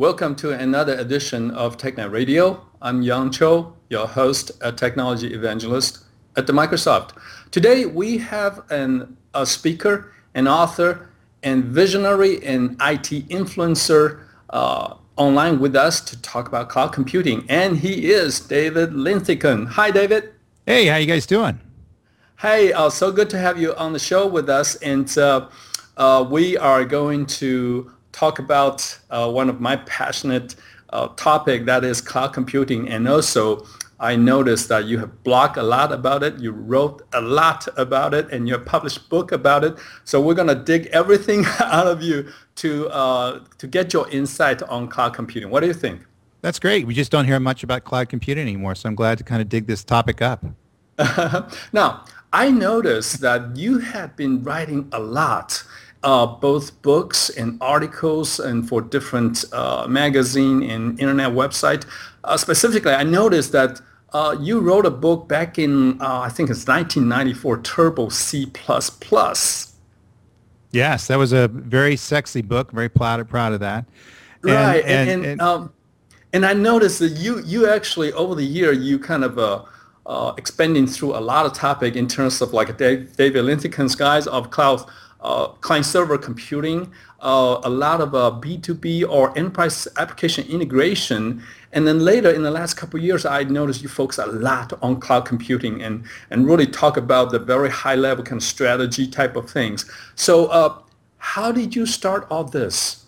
Welcome to another edition of TechNet Radio. I'm Yung Chou, your host, a technology evangelist at the Microsoft. Today we have an, a speaker, an author, and visionary and IT influencer uh, online with us to talk about cloud computing, and he is David Linthicum. Hi, David. Hey, how you guys doing? Hey, uh, so good to have you on the show with us, and uh, uh we are going to talk about uh, one of my passionate uh, topic that is cloud computing and also I noticed that you have blogged a lot about it. You wrote a lot about it, and you have published book about it. So we're gonna dig everything out of you to uh, to get your insight on cloud computing. What do you think? That's great. We just don't hear much about cloud computing anymore, so I'm glad to kind of dig this topic up. now, I noticed that you have been writing a lot uh, both books and articles and for different uh, magazine and internet website. Uh, specifically, I noticed that uh, you wrote a book back in, uh, I think it's 1994, Turbo C++. Yes, that was a very sexy book. Very proud, proud of that. And, right, and, and, and, um, and I noticed that you, you actually, over the year, you kind of uh, uh, expanding through a lot of topic in terms of like David Linthicum's guys of cloud uh, client server computing, uh, a lot of uh, B2B or enterprise application integration. And then later in the last couple of years, I noticed you focus a lot on cloud computing and, and really talk about the very high level kind of strategy type of things. So uh, how did you start all this?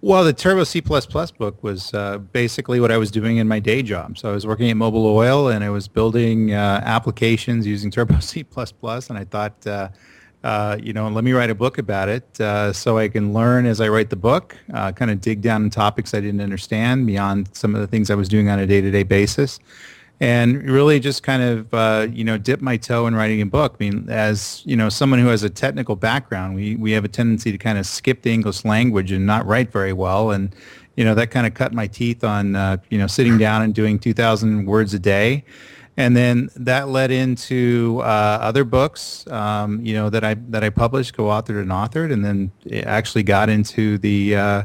Well, the Turbo C++ book was uh, basically what I was doing in my day job. So I was working at Mobil Oil and I was building uh, applications using Turbo C++. And I thought, uh, uh, you know, let me write a book about it uh, so I can learn as I write the book, uh, kind of dig down in topics I didn't understand beyond some of the things I was doing on a day-to-day basis. And really just kind of, uh, you know, dip my toe in writing a book. I mean, as, you know, someone who has a technical background, we, we have a tendency to kind of skip the English language and not write very well. And, you know, that kind of cut my teeth on, uh, you know, sitting down and doing 2,000 words a day and then that led into uh, other books, um, you know, that I that I published, co-authored and authored, and then actually got into the uh,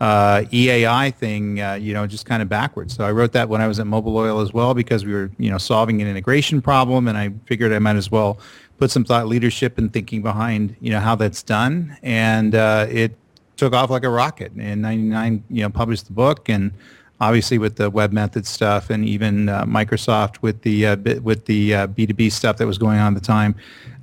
uh, EAI thing, uh, you know, just kind of backwards. So I wrote that when I was at Mobil Oil as well because we were, you know, solving an integration problem, and I figured I might as well put some thought leadership and thinking behind, you know, how that's done, and uh, it took off like a rocket. In '99, you know, published the book and obviously with the web method stuff and even uh, Microsoft with the uh, with the uh, B2B stuff that was going on at the time,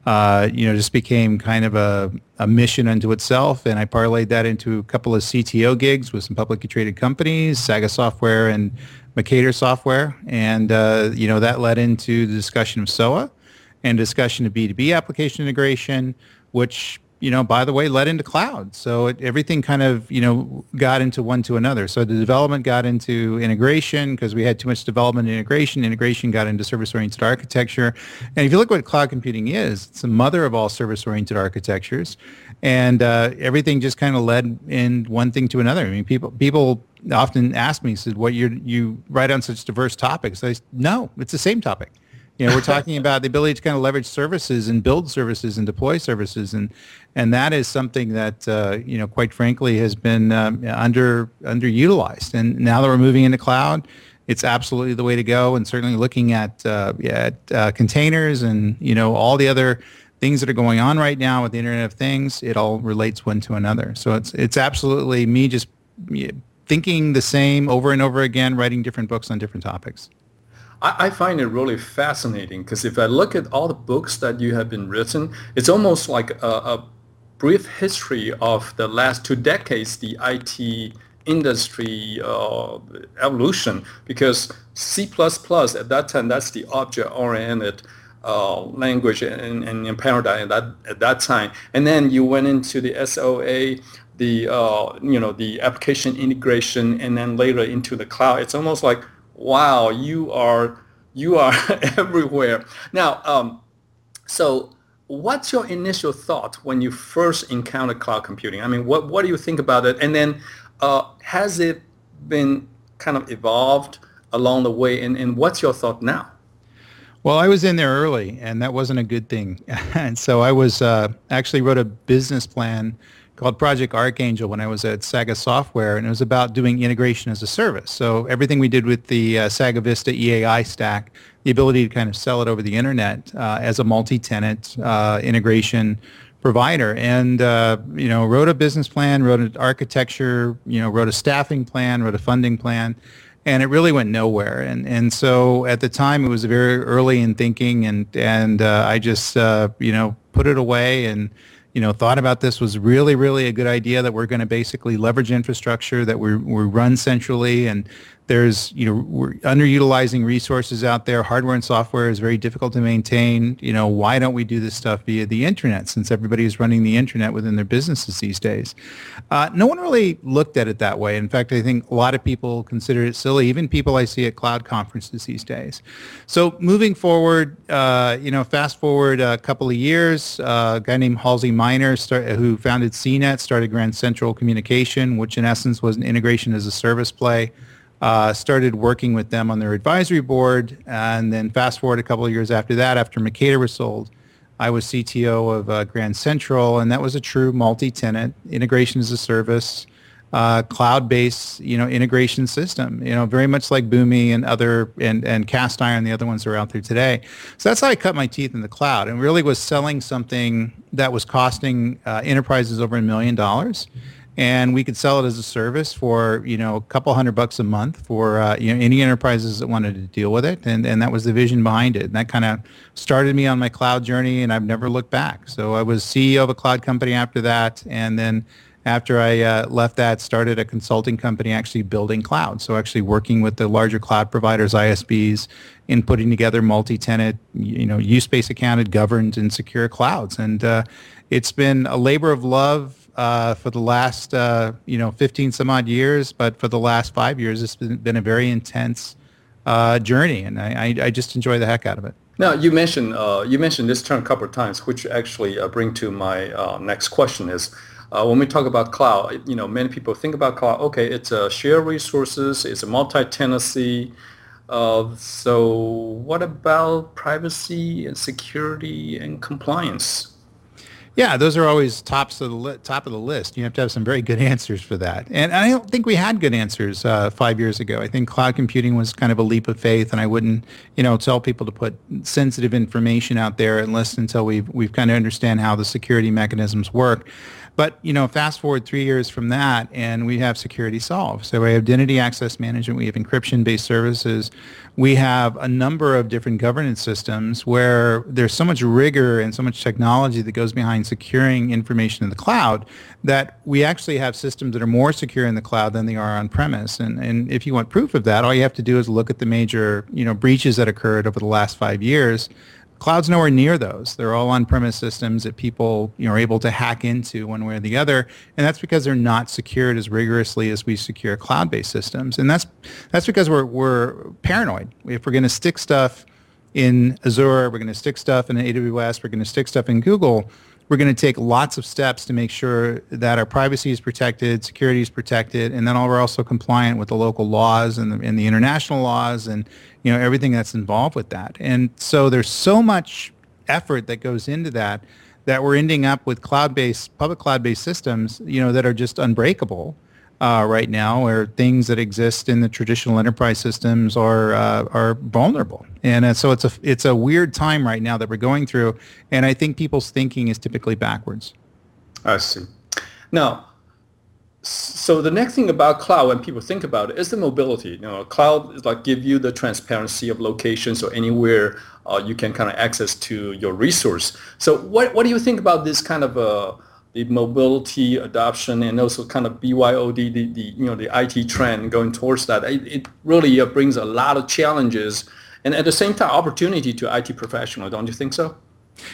uh, you know, just became kind of a, a mission unto itself. And I parlayed that into a couple of CTO gigs with some publicly traded companies, Saga Software and Mercator Software. And, uh, you know, that led into the discussion of SOA and discussion of B2B application integration, which you know, by the way, led into cloud. So it, everything kind of, you know, got into one to another. So the development got into integration because we had too much development integration. Integration got into service-oriented architecture. And if you look what cloud computing is, it's the mother of all service-oriented architectures. And uh, everything just kind of led in one thing to another. I mean, people people often ask me, said, "What you you write on such diverse topics?" I say, "No, it's the same topic." You know, we're talking about the ability to kind of leverage services and build services and deploy services, and and that is something that uh, you know, quite frankly, has been um, under underutilized. And now that we're moving into cloud, it's absolutely the way to go. And certainly looking at uh, at uh, containers and you know all the other things that are going on right now with the Internet of Things, it all relates one to another. So it's it's absolutely me just thinking the same over and over again, writing different books on different topics. I, I find it really fascinating because if I look at all the books that you have been written, it's almost like a, a brief history of the last two decades, the IT industry uh, evolution because C++ at that time, that's the object-oriented uh, language and, and, paradigm at that, at that time. And then you went into the SOA, the, uh, you know, the application integration, and then later into the cloud. It's almost like wow, you are you are everywhere. Now, um, so what's your initial thought when you first encountered cloud computing? I mean, what what do you think about it? And then uh, has it been kind of evolved along the way? And, and what's your thought now? Well, I was in there early, and that wasn't a good thing. and so I was uh, actually wrote a business plan called Project Archangel when I was at Saga Software, and it was about doing integration as a service. So everything we did with the uh, Saga Vista EAI stack, the ability to kind of sell it over the internet uh, as a multi-tenant uh, integration provider, and uh, you know, wrote a business plan, wrote an architecture, you know, wrote a staffing plan, wrote a funding plan and it really went nowhere. And and so at the time, it was very early in thinking, and and uh, I just uh, you know put it away and you know thought about this was really really a good idea that we're going to basically leverage infrastructure that we we run centrally and there's you know we're underutilizing resources out there. Hardware and software is very difficult to maintain. You know why don't we do this stuff via the internet since everybody is running the internet within their businesses these days? Uh, no one really looked at it that way. In fact i think a lot of people consider it silly even people i see at cloud conferences these days. So moving forward uh, you know fast forward a couple of years uh, a guy named Halsey Minor start, who founded cnet started grand central communication which in essence was an integration as a service play uh, started working with them on their advisory board, and then fast forward a couple of years after that, after Mercator was sold, I was CTO of uh, Grand Central, and that was a true multi-tenant integration as a service, uh, cloud-based, you know, integration system. You know, very much like Boomi and other and and Cast Iron, the other ones that are out there today. So that's how I cut my teeth in the cloud, and really was selling something that was costing uh, enterprises over a million dollars and we could sell it as a service for you know a couple hundred bucks a month for uh, you know any enterprises that wanted to deal with it. And and that was the vision behind it. And that kind of started me on my cloud journey and I've never looked back. So I was CEO of a cloud company after that and then after I uh, left that started a consulting company actually building cloud. So actually working with the larger cloud providers ISVs in putting together multi-tenant you know use-based accounted governed and secure clouds. And uh, it's been a labor of love uh, for the last uh, you know 15 some odd years, but for the last five years, it's been, been a very intense uh, journey, and I, I, I, just enjoy the heck out of it. Now you mentioned uh, you mentioned this term a couple of times, which actually uh, bring to my uh, next question is. when we talk about cloud, you know, many people think about cloud. Okay, it's a share resources, it's a multi-tenancy. so, what about privacy and security and compliance? Yeah, those are always tops of the li- top of the list. You have to have some very good answers for that. And I don't think we had good answers uh, five years ago. I think cloud computing was kind of a leap of faith, and I wouldn't, you know, tell people to put sensitive information out there unless until we've we've kind of understand how the security mechanisms work. But you know, fast forward three years from that, and we have security solved. So we have identity access management, we have encryption-based services, we have a number of different governance systems where there's so much rigor and so much technology that goes behind securing information in the cloud that we actually have systems that are more secure in the cloud than they are on premise. And and if you want proof of that, all you have to do is look at the major you know breaches that occurred over the last five years Cloud's nowhere near those. They're all on-premise systems that people you know, are able to hack into one way or the other, and that's because they're not secured as rigorously as we secure cloud-based systems. And that's that's because we're we're paranoid. If we're going to stick stuff in Azure, we're going to stick stuff in AWS, we're going to stick stuff in Google we're going to take lots of steps to make sure that our privacy is protected, security is protected, and then we're also compliant with the local laws and the, and the international laws and you know everything that's involved with that. And so there's so much effort that goes into that that we're ending up with cloud-based, public cloud-based systems, you know, that are just unbreakable uh, right now, where things that exist in the traditional enterprise systems are uh, are vulnerable. And uh, so it's a it's a weird time right now that we're going through, and I think people's thinking is typically backwards. I see. Now, so the next thing about cloud, when people think about it, is the mobility. You know, cloud is like give you the transparency of locations or anywhere uh, you can kind of access to your resource. So what what do you think about this kind of a the mobility adoption and also kind of BYOD, the, the you know the IT trend going towards that, it, it really uh, brings a lot of challenges and at the same time opportunity to IT professional. Don't you think so?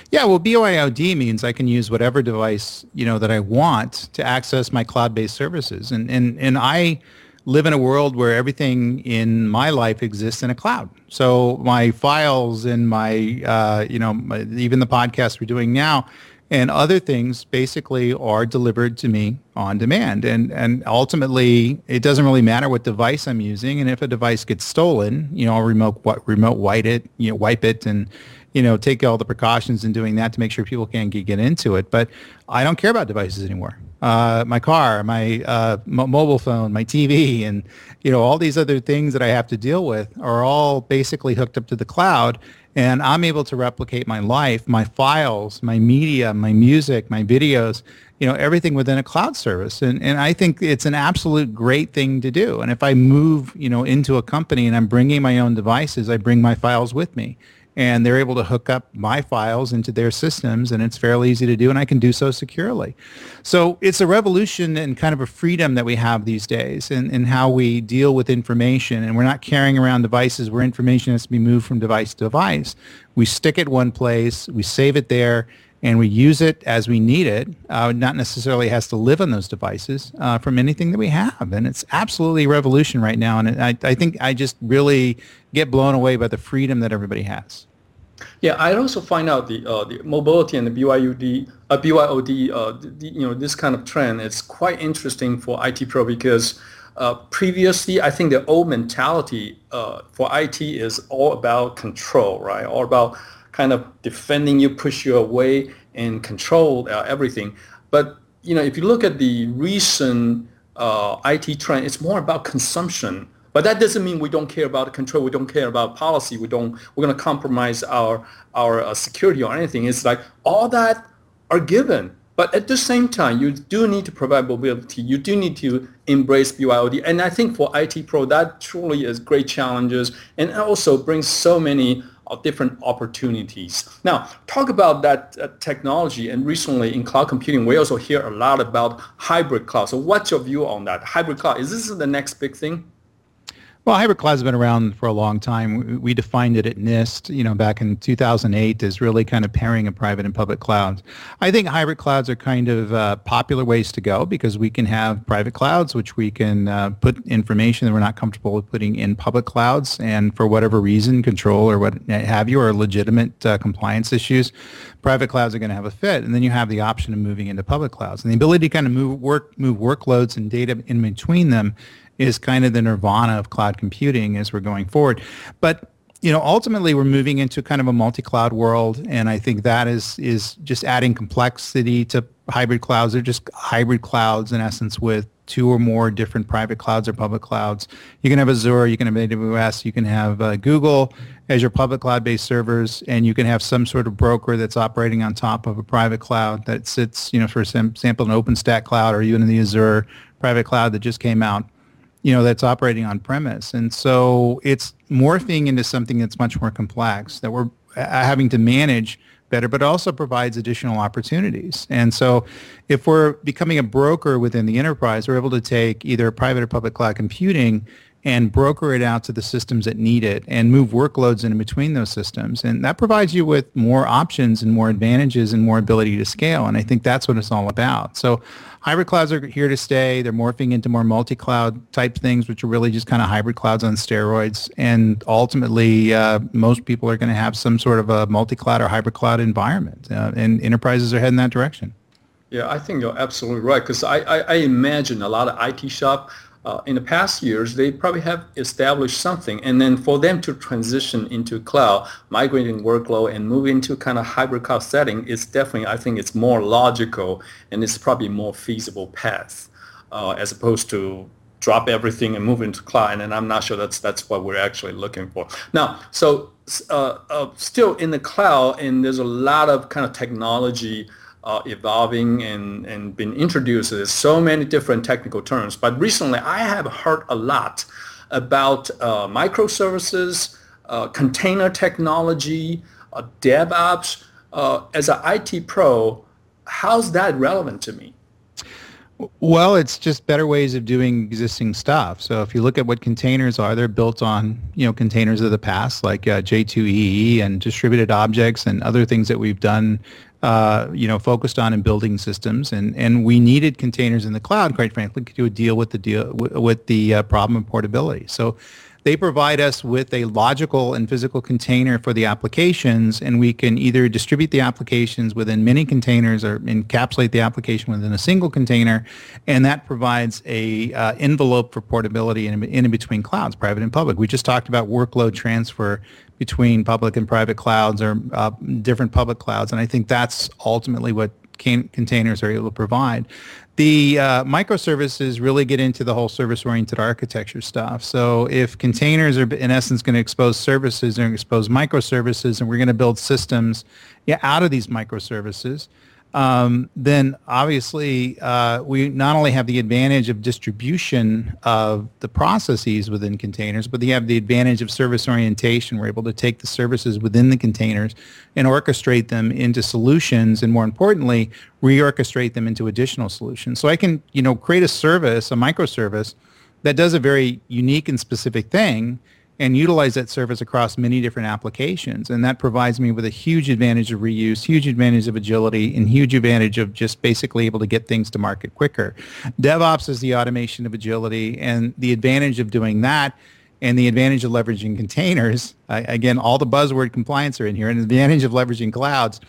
Yeah, well, BYOD means I can use whatever device you know that I want to access my cloud-based services, and and and I live in a world where everything in my life exists in a cloud. So my files and my, uh, you know, my, even the podcast we're doing now and other things basically are delivered to me on demand. And and ultimately, it doesn't really matter what device I'm using. And if a device gets stolen, you know, I'll remote what remote wipe it, you know, wipe it, and you know, take all the precautions in doing that to make sure people can't get, into it. But I don't care about devices anymore. Uh, my car, my uh, m- mobile phone, my TV, and you know all these other things that I have to deal with are all basically hooked up to the cloud, and I'm able to replicate my life, my files, my media, my music, my videos, you know, everything within a cloud service. And and I think it's an absolute great thing to do. And if I move, you know, into a company and I'm bringing my own devices, I bring my files with me and they're able to hook up my files into their systems and it's fairly easy to do and I can do so securely. So it's a revolution and kind of a freedom that we have these days in, in how we deal with information and we're not carrying around devices where information has to be moved from device to device. We stick it one place, we save it there, and we use it as we need it. Uh, not necessarily has to live on those devices uh, from anything that we have, and it's absolutely a revolution right now. And I, I think I just really get blown away by the freedom that everybody has. Yeah, I also find out the uh, the mobility and the BYOD, uh, BYOD, uh, the, you know, this kind of trend is quite interesting for IT pro because uh, previously I think the old mentality uh, for IT is all about control, right? All about kind of defending you, push you away, and control uh, everything. But you know, if you look at the recent uh, IT trend, it's more about consumption. But that doesn't mean we don't care about control. We don't care about policy. We don't. We're going to compromise our our uh, security or anything. It's like all that are given. But at the same time, you do need to provide mobility. You do need to embrace BYOD. And I think for IT Pro, that truly is great challenges and also brings so many of different opportunities. Now, talk about that uh, technology. And recently in cloud computing, we also hear a lot about hybrid cloud. So what's your view on that? Hybrid cloud, is this the next big thing? Well, hybrid clouds have been around for a long time. We defined it at NIST, you know, back in 2008 as really kind of pairing a private and public clouds. I think hybrid clouds are kind of uh, popular ways to go because we can have private clouds, which we can uh, put information that we're not comfortable with putting in public clouds, and for whatever reason, control or what have you, or legitimate uh, compliance issues, private clouds are going to have a fit. And then you have the option of moving into public clouds, and the ability to kind of move work, move workloads and data in between them is kind of the nirvana of cloud computing as we're going forward. But you know, ultimately we're moving into kind of a multi-cloud world, and I think that is is just adding complexity to hybrid clouds. They're just hybrid clouds in essence with two or more different private clouds or public clouds. You can have Azure, you can have AWS, you can have uh, Google as your public cloud-based servers, and you can have some sort of broker that's operating on top of a private cloud that sits, you know, for example, an OpenStack cloud or even in the Azure private cloud that just came out you know, that's operating on premise. And so it's morphing into something that's much more complex that we're uh, having to manage better, but also provides additional opportunities. And so if we're becoming a broker within the enterprise, we're able to take either private or public cloud computing and broker it out to the systems that need it and move workloads in between those systems. And that provides you with more options and more advantages and more ability to scale. And I think that's what it's all about. So hybrid clouds are here to stay. They're morphing into more multi-cloud type things, which are really just kind of hybrid clouds on steroids. And ultimately, uh, most people are going to have some sort of a multi-cloud or hybrid cloud environment. Uh, and enterprises are heading that direction. Yeah, I think you're absolutely right because I, I, I imagine a lot of IT shop uh, in the past years, they probably have established something. And then for them to transition into cloud, migrating workload and move into kind of hybrid cloud setting is definitely, I think it's more logical and it's probably more feasible path uh, as opposed to drop everything and move into cloud. And I'm not sure that's that's what we're actually looking for. Now, so uh, uh still in the cloud, and there's a lot of kind of technology uh, evolving and, and been introduced. There's so many different technical terms. But recently, I have heard a lot about uh, microservices, uh, container technology, uh, DevOps. Uh, as an IT pro, how's that relevant to me? Well, it's just better ways of doing existing stuff. So if you look at what containers are, they're built on you know containers of the past, like uh, J2EE and distributed objects and other things that we've done uh, you know, focused on in building systems, and, and we needed containers in the cloud, quite frankly, to deal with the deal with the uh, problem of portability. So They provide us with a logical and physical container for the applications, and we can either distribute the applications within many containers or encapsulate the application within a single container, and that provides a uh, envelope for portability in, in between clouds, private and public. We just talked about workload transfer between public and private clouds or uh, different public clouds, and I think that's ultimately what can- containers are able to provide. The uh, microservices really get into the whole service-oriented architecture stuff. So if containers are in essence going to expose services and expose microservices, and we're going to build systems yeah, out of these microservices, um, then obviously uh, we not only have the advantage of distribution of the processes within containers, but we have the advantage of service orientation. We're able to take the services within the containers and orchestrate them into solutions, and more importantly, reorchestrate them into additional solutions. So I can, you know, create a service, a microservice that does a very unique and specific thing and utilize that service across many different applications. And that provides me with a huge advantage of reuse, huge advantage of agility, and huge advantage of just basically able to get things to market quicker. DevOps is the automation of agility, and the advantage of doing that and the advantage of leveraging containers, uh, again, all the buzzword compliance are in here, and the advantage of leveraging clouds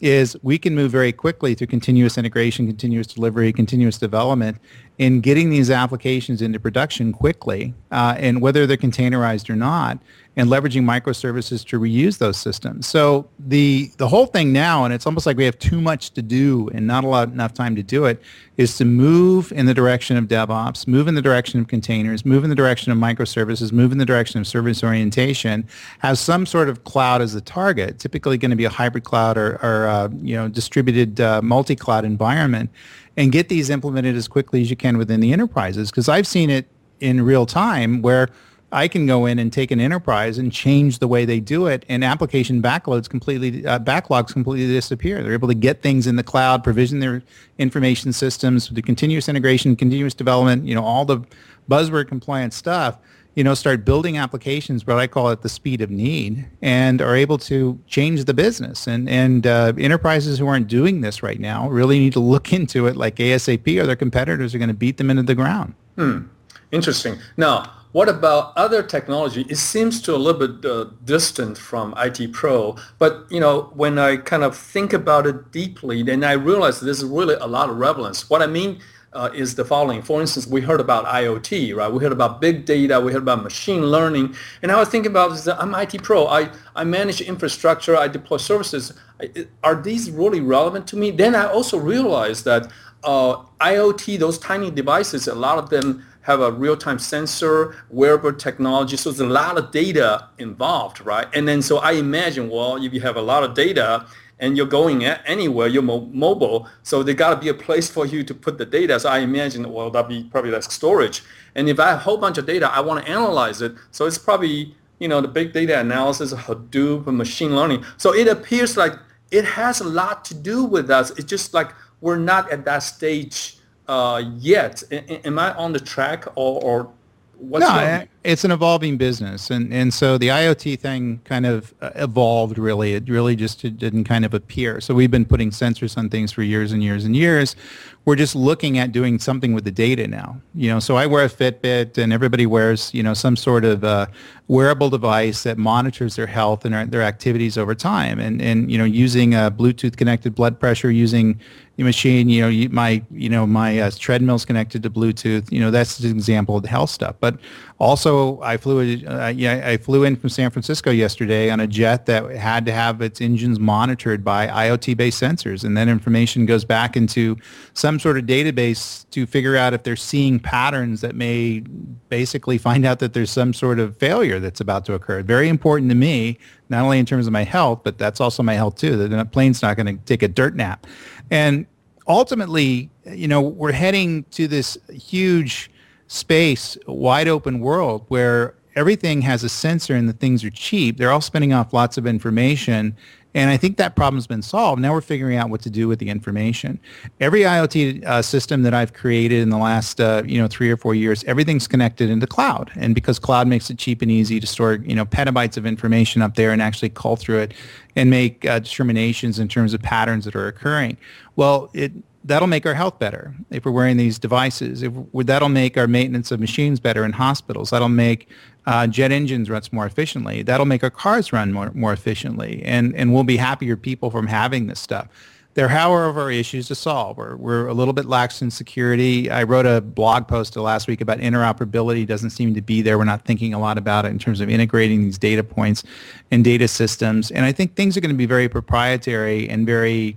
is we can move very quickly through continuous integration, continuous delivery, continuous development in getting these applications into production quickly, uh, and whether they're containerized or not, and leveraging microservices to reuse those systems. So the the whole thing now, and it's almost like we have too much to do and not a lot enough time to do it, is to move in the direction of DevOps, move in the direction of containers, move in the direction of microservices, move in the direction of service orientation, have some sort of cloud as the target, typically going to be a hybrid cloud or, or uh, you know distributed uh, multi-cloud environment, and get these implemented as quickly as you can within the enterprises. Because I've seen it in real time where I can go in and take an enterprise and change the way they do it, and application backloads completely uh, backlogs completely disappear. They're able to get things in the cloud, provision their information systems, the continuous integration, continuous development, you know, all the buzzword compliant stuff. You know, start building applications, what I call it the speed of need, and are able to change the business. And and uh, enterprises who aren't doing this right now really need to look into it, like ASAP, or their competitors are going to beat them into the ground. Hmm. Interesting. Now, what about other technology? It seems to a little bit uh, distant from IT Pro, but you know, when I kind of think about it deeply, then I realize there's really a lot of relevance. What I mean uh, is the following. For instance, we heard about IoT, right? We heard about big data. We heard about machine learning. And I was thinking about this, I'm IT Pro. I, I manage infrastructure. I deploy services. I, are these really relevant to me? Then I also realized that uh, IoT, those tiny devices, a lot of them have a real-time sensor, wearable technology. So there's a lot of data involved, right? And then so I imagine, well, if you have a lot of data and you're going anywhere, you're mo- mobile, so there got to be a place for you to put the data. So I imagine, well, that'd be probably like storage. And if I have a whole bunch of data, I want to analyze it. So it's probably, you know, the big data analysis, Hadoop, machine learning. So it appears like it has a lot to do with us. It's just like we're not at that stage uh, yet. A- am I on the track or, or what's no, your... it's an evolving business, and and so the IoT thing kind of uh, evolved. Really, it really just didn't kind of appear. So we've been putting sensors on things for years and years and years. We're just looking at doing something with the data now. You know, so I wear a Fitbit, and everybody wears you know some sort of uh, wearable device that monitors their health and their activities over time, and and you know using a Bluetooth connected blood pressure, using machine, you know, my, you know, my uh, treadmill's connected to Bluetooth. You know, that's an example of the health stuff. But also, I flew, uh, yeah, I flew in from San Francisco yesterday on a jet that had to have its engines monitored by IoT-based sensors, and then information goes back into some sort of database to figure out if they're seeing patterns that may basically find out that there's some sort of failure that's about to occur. Very important to me, not only in terms of my health, but that's also my health too. The plane's not going to take a dirt nap. And ultimately, you know, we're heading to this huge space, wide open world where everything has a sensor and the things are cheap. They're all spinning off lots of information and I think that problem's been solved. Now we're figuring out what to do with the information. Every IoT uh, system that I've created in the last, uh, you know, three or four years, everything's connected into cloud. And because cloud makes it cheap and easy to store, you know, petabytes of information up there and actually call through it and make uh, determinations in terms of patterns that are occurring. Well, it that'll make our health better if we're wearing these devices. If that'll make our maintenance of machines better in hospitals. That'll make uh, jet engines runs more efficiently. That'll make our cars run more, more efficiently, and, and we'll be happier people from having this stuff. There, are, however, are issues to solve. We're, we're a little bit lax in security. I wrote a blog post last week about interoperability. Doesn't seem to be there. We're not thinking a lot about it in terms of integrating these data points and data systems. And I think things are going to be very proprietary and very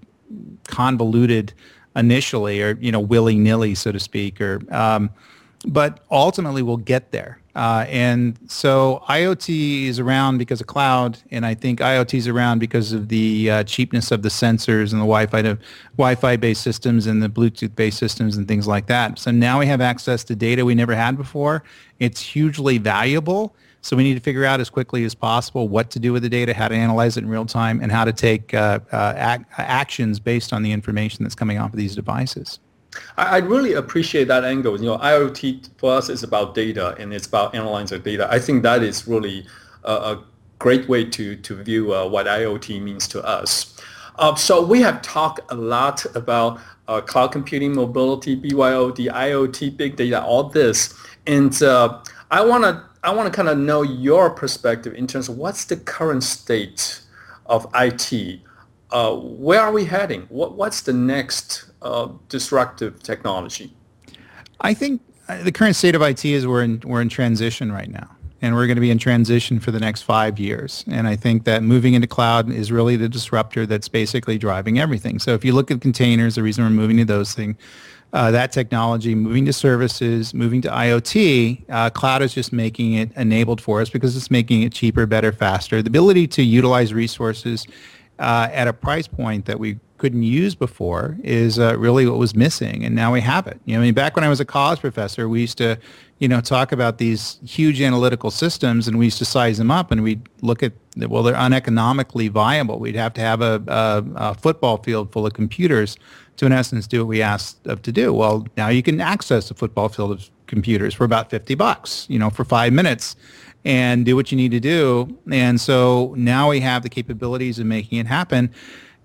convoluted initially, or you know, willy nilly, so to speak, or um, but ultimately we'll get there. Uh, and so IoT is around because of cloud, and I think IoT is around because of the uh, cheapness of the sensors and the Wi-Fi to Wi-Fi based systems and the Bluetooth based systems and things like that. So now we have access to data we never had before. It's hugely valuable. So we need to figure out as quickly as possible what to do with the data, how to analyze it in real time, and how to take uh, uh ac- actions based on the information that's coming off of these devices. I, really appreciate that angle. You know, IoT for us is about data and it's about analyzing data. I think that is really a, a great way to, to view uh, what IoT means to us. Uh, so we have talked a lot about uh, cloud computing, mobility, BYOD, IoT, big data, all this. And uh, I want to I want to kind of know your perspective in terms of what's the current state of IT. Uh, where are we heading? What, what's the next uh, disruptive technology? I think uh, the current state of IT is we're in we're in transition right now, and we're going to be in transition for the next five years. And I think that moving into cloud is really the disruptor that's basically driving everything. So if you look at containers, the reason we're moving to those things. Uh, that technology, moving to services, moving to IoT, uh, cloud is just making it enabled for us because it's making it cheaper, better, faster. The ability to utilize resources uh, at a price point that we couldn't use before is uh, really what was missing, and now we have it. You know, I mean, back when I was a college professor, we used to, you know, talk about these huge analytical systems, and we used to size them up, and we'd look at well, they're uneconomically viable. We'd have to have a, a, a football field full of computers to, in essence, do what we asked of to do. Well, now you can access a football field of computers for about 50 bucks, you know, for five minutes and do what you need to do. And so now we have the capabilities of making it happen.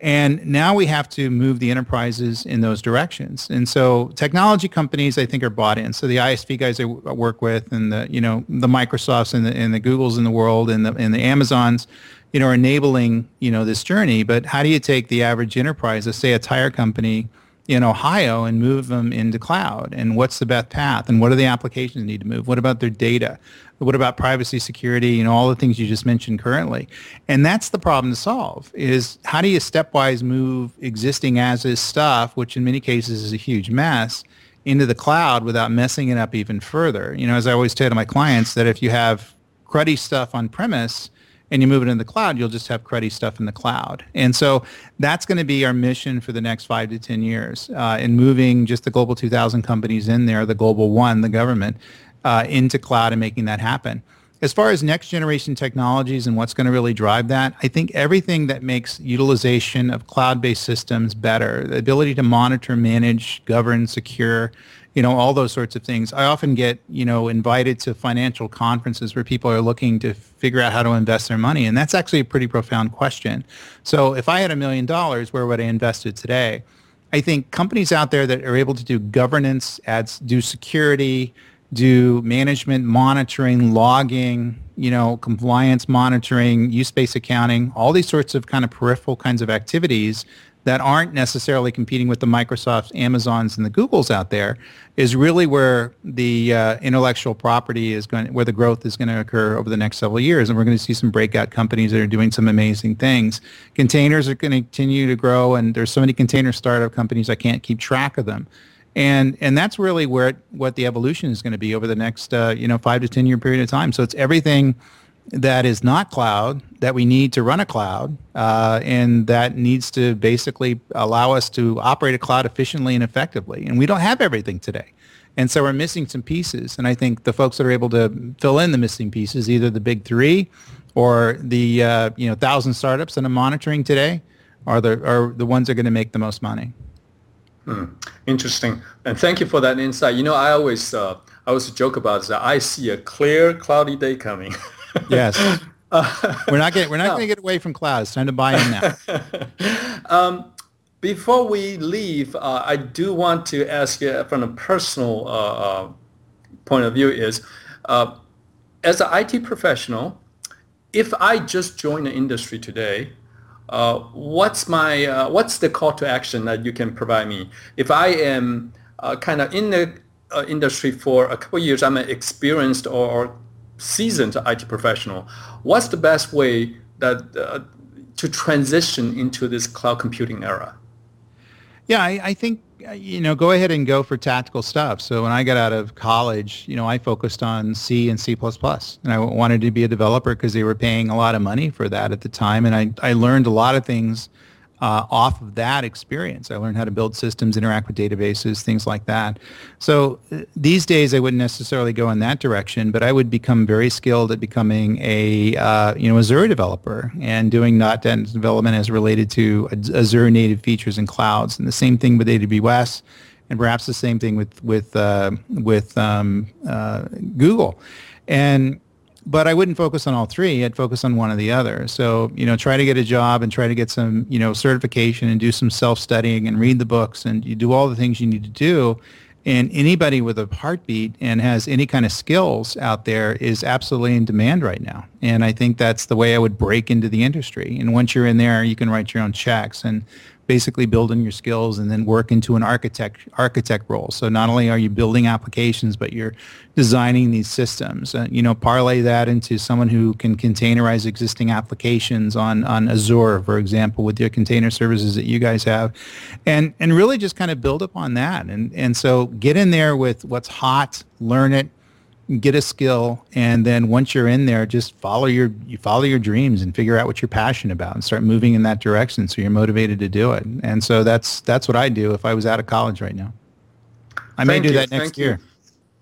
And now we have to move the enterprises in those directions. And so technology companies, I think, are bought in. So the ISV guys I work with and the, you know, the Microsofts and the, and the Googles in the world and the, and the Amazons, you know, are enabling, you know, this journey. But how do you take the average enterprise, let's say a tire company, in Ohio and move them into cloud? And what's the best path? And what are the applications need to move? What about their data? What about privacy, security, you know, all the things you just mentioned currently? And that's the problem to solve is how do you stepwise move existing as is stuff, which in many cases is a huge mess, into the cloud without messing it up even further? You know, as I always tell to my clients that if you have cruddy stuff on premise, and you move it in the cloud, you'll just have cruddy stuff in the cloud. And so that's going to be our mission for the next five to 10 years uh, in moving just the global 2000 companies in there, the global one, the government, uh, into cloud and making that happen. As far as next generation technologies and what's going to really drive that, I think everything that makes utilization of cloud-based systems better, the ability to monitor, manage, govern, secure, you know, all those sorts of things. I often get, you know, invited to financial conferences where people are looking to figure out how to invest their money. And that's actually a pretty profound question. So if I had a million dollars, where would I invest it today? I think companies out there that are able to do governance, ads, do security, do management monitoring, logging, you know, compliance monitoring, use-based accounting, all these sorts of kind of peripheral kinds of activities that aren't necessarily competing with the Microsofts, Amazons, and the Googles out there is really where the uh, intellectual property is going, where the growth is going to occur over the next several years. And we're going to see some breakout companies that are doing some amazing things. Containers are going to continue to grow, and there's so many container startup companies I can't keep track of them. And and that's really where it, what the evolution is going to be over the next uh, you know five to ten year period of time. So it's everything that is not cloud that we need to run a cloud uh, and that needs to basically allow us to operate a cloud efficiently and effectively. And we don't have everything today. And so we're missing some pieces. And I think the folks that are able to fill in the missing pieces, either the big three or the uh, you know thousand startups that I'm monitoring today, are the are the ones that are going to make the most money. Hmm. Interesting. And thank you for that insight. You know, I always uh, I always joke about that. I see a clear, cloudy day coming. yes. Uh, we're not getting we're not going to get away from clouds. Time to buy in now. um, before we leave, uh, I do want to ask you from a personal uh, uh point of view: is uh, as an IT professional, if I just join the industry today, uh, what's my uh, what's the call to action that you can provide me? If I am uh, kind of in the uh, industry for a couple years, I'm an experienced or seasoned IT professional. What's the best way that uh, to transition into this cloud computing era? Yeah, I, I, think you know go ahead and go for tactical stuff. So when I got out of college, you know, I focused on C and C++, and I wanted to be a developer because they were paying a lot of money for that at the time, and I I learned a lot of things uh, off of that experience. I learned how to build systems, interact with databases, things like that. So uh, these days, I wouldn't necessarily go in that direction, but I would become very skilled at becoming a uh, you know Azure developer and doing .NET development as related to Azure native features and clouds, and the same thing with AWS, and perhaps the same thing with with uh, with um, uh, Google, and but I wouldn't focus on all three. I'd focus on one or the other. So, you know, try to get a job and try to get some, you know, certification and do some self-studying and read the books and you do all the things you need to do. And anybody with a heartbeat and has any kind of skills out there is absolutely in demand right now. And I think that's the way I would break into the industry. And once you're in there, you can write your own checks. And basically building your skills and then work into an architect architect role. So not only are you building applications, but you're designing these systems. Uh, you know, parlay that into someone who can containerize existing applications on on Azure, for example, with your container services that you guys have, and and really just kind of build upon that. And and so get in there with what's hot, learn it, get a skill and then once you're in there just follow your you follow your dreams and figure out what you're passionate about and start moving in that direction so you're motivated to do it. And so that's that's what i do if i was out of college right now. I thank may do you, that next year you.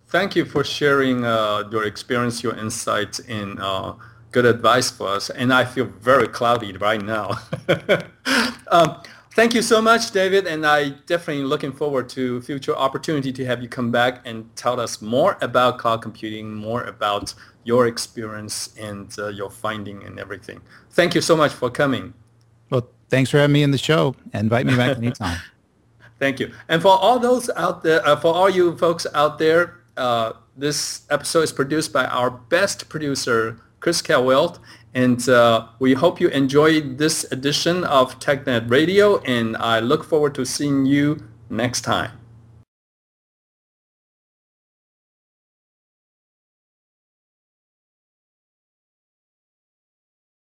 thank you for sharing uh, your experience your insights and uh, good advice for us. And i feel very cloudy right now. Um, Thank you so much, David, and I definitely looking forward to future opportunity to have you come back and tell us more about cloud computing, more about your experience and uh, your finding and everything. Thank you so much for coming. Well, thanks for having me in the show. Invite me back anytime. Thank you. And for all those out there, uh, for all you folks out there, uh, this episode is produced by our best producer, Chris Calwell, and uh, we hope you enjoyed this edition of TechNet Radio, and I look forward to seeing you next time.